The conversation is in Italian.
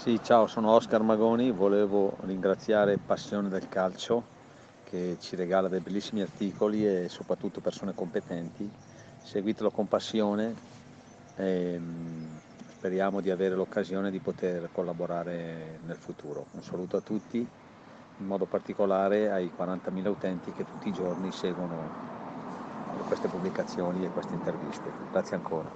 Sì, ciao, sono Oscar Magoni, volevo ringraziare Passione del Calcio che ci regala dei bellissimi articoli e soprattutto persone competenti. Seguitelo con passione e mm, speriamo di avere l'occasione di poter collaborare nel futuro. Un saluto a tutti, in modo particolare ai 40.000 utenti che tutti i giorni seguono queste pubblicazioni e queste interviste. Grazie ancora.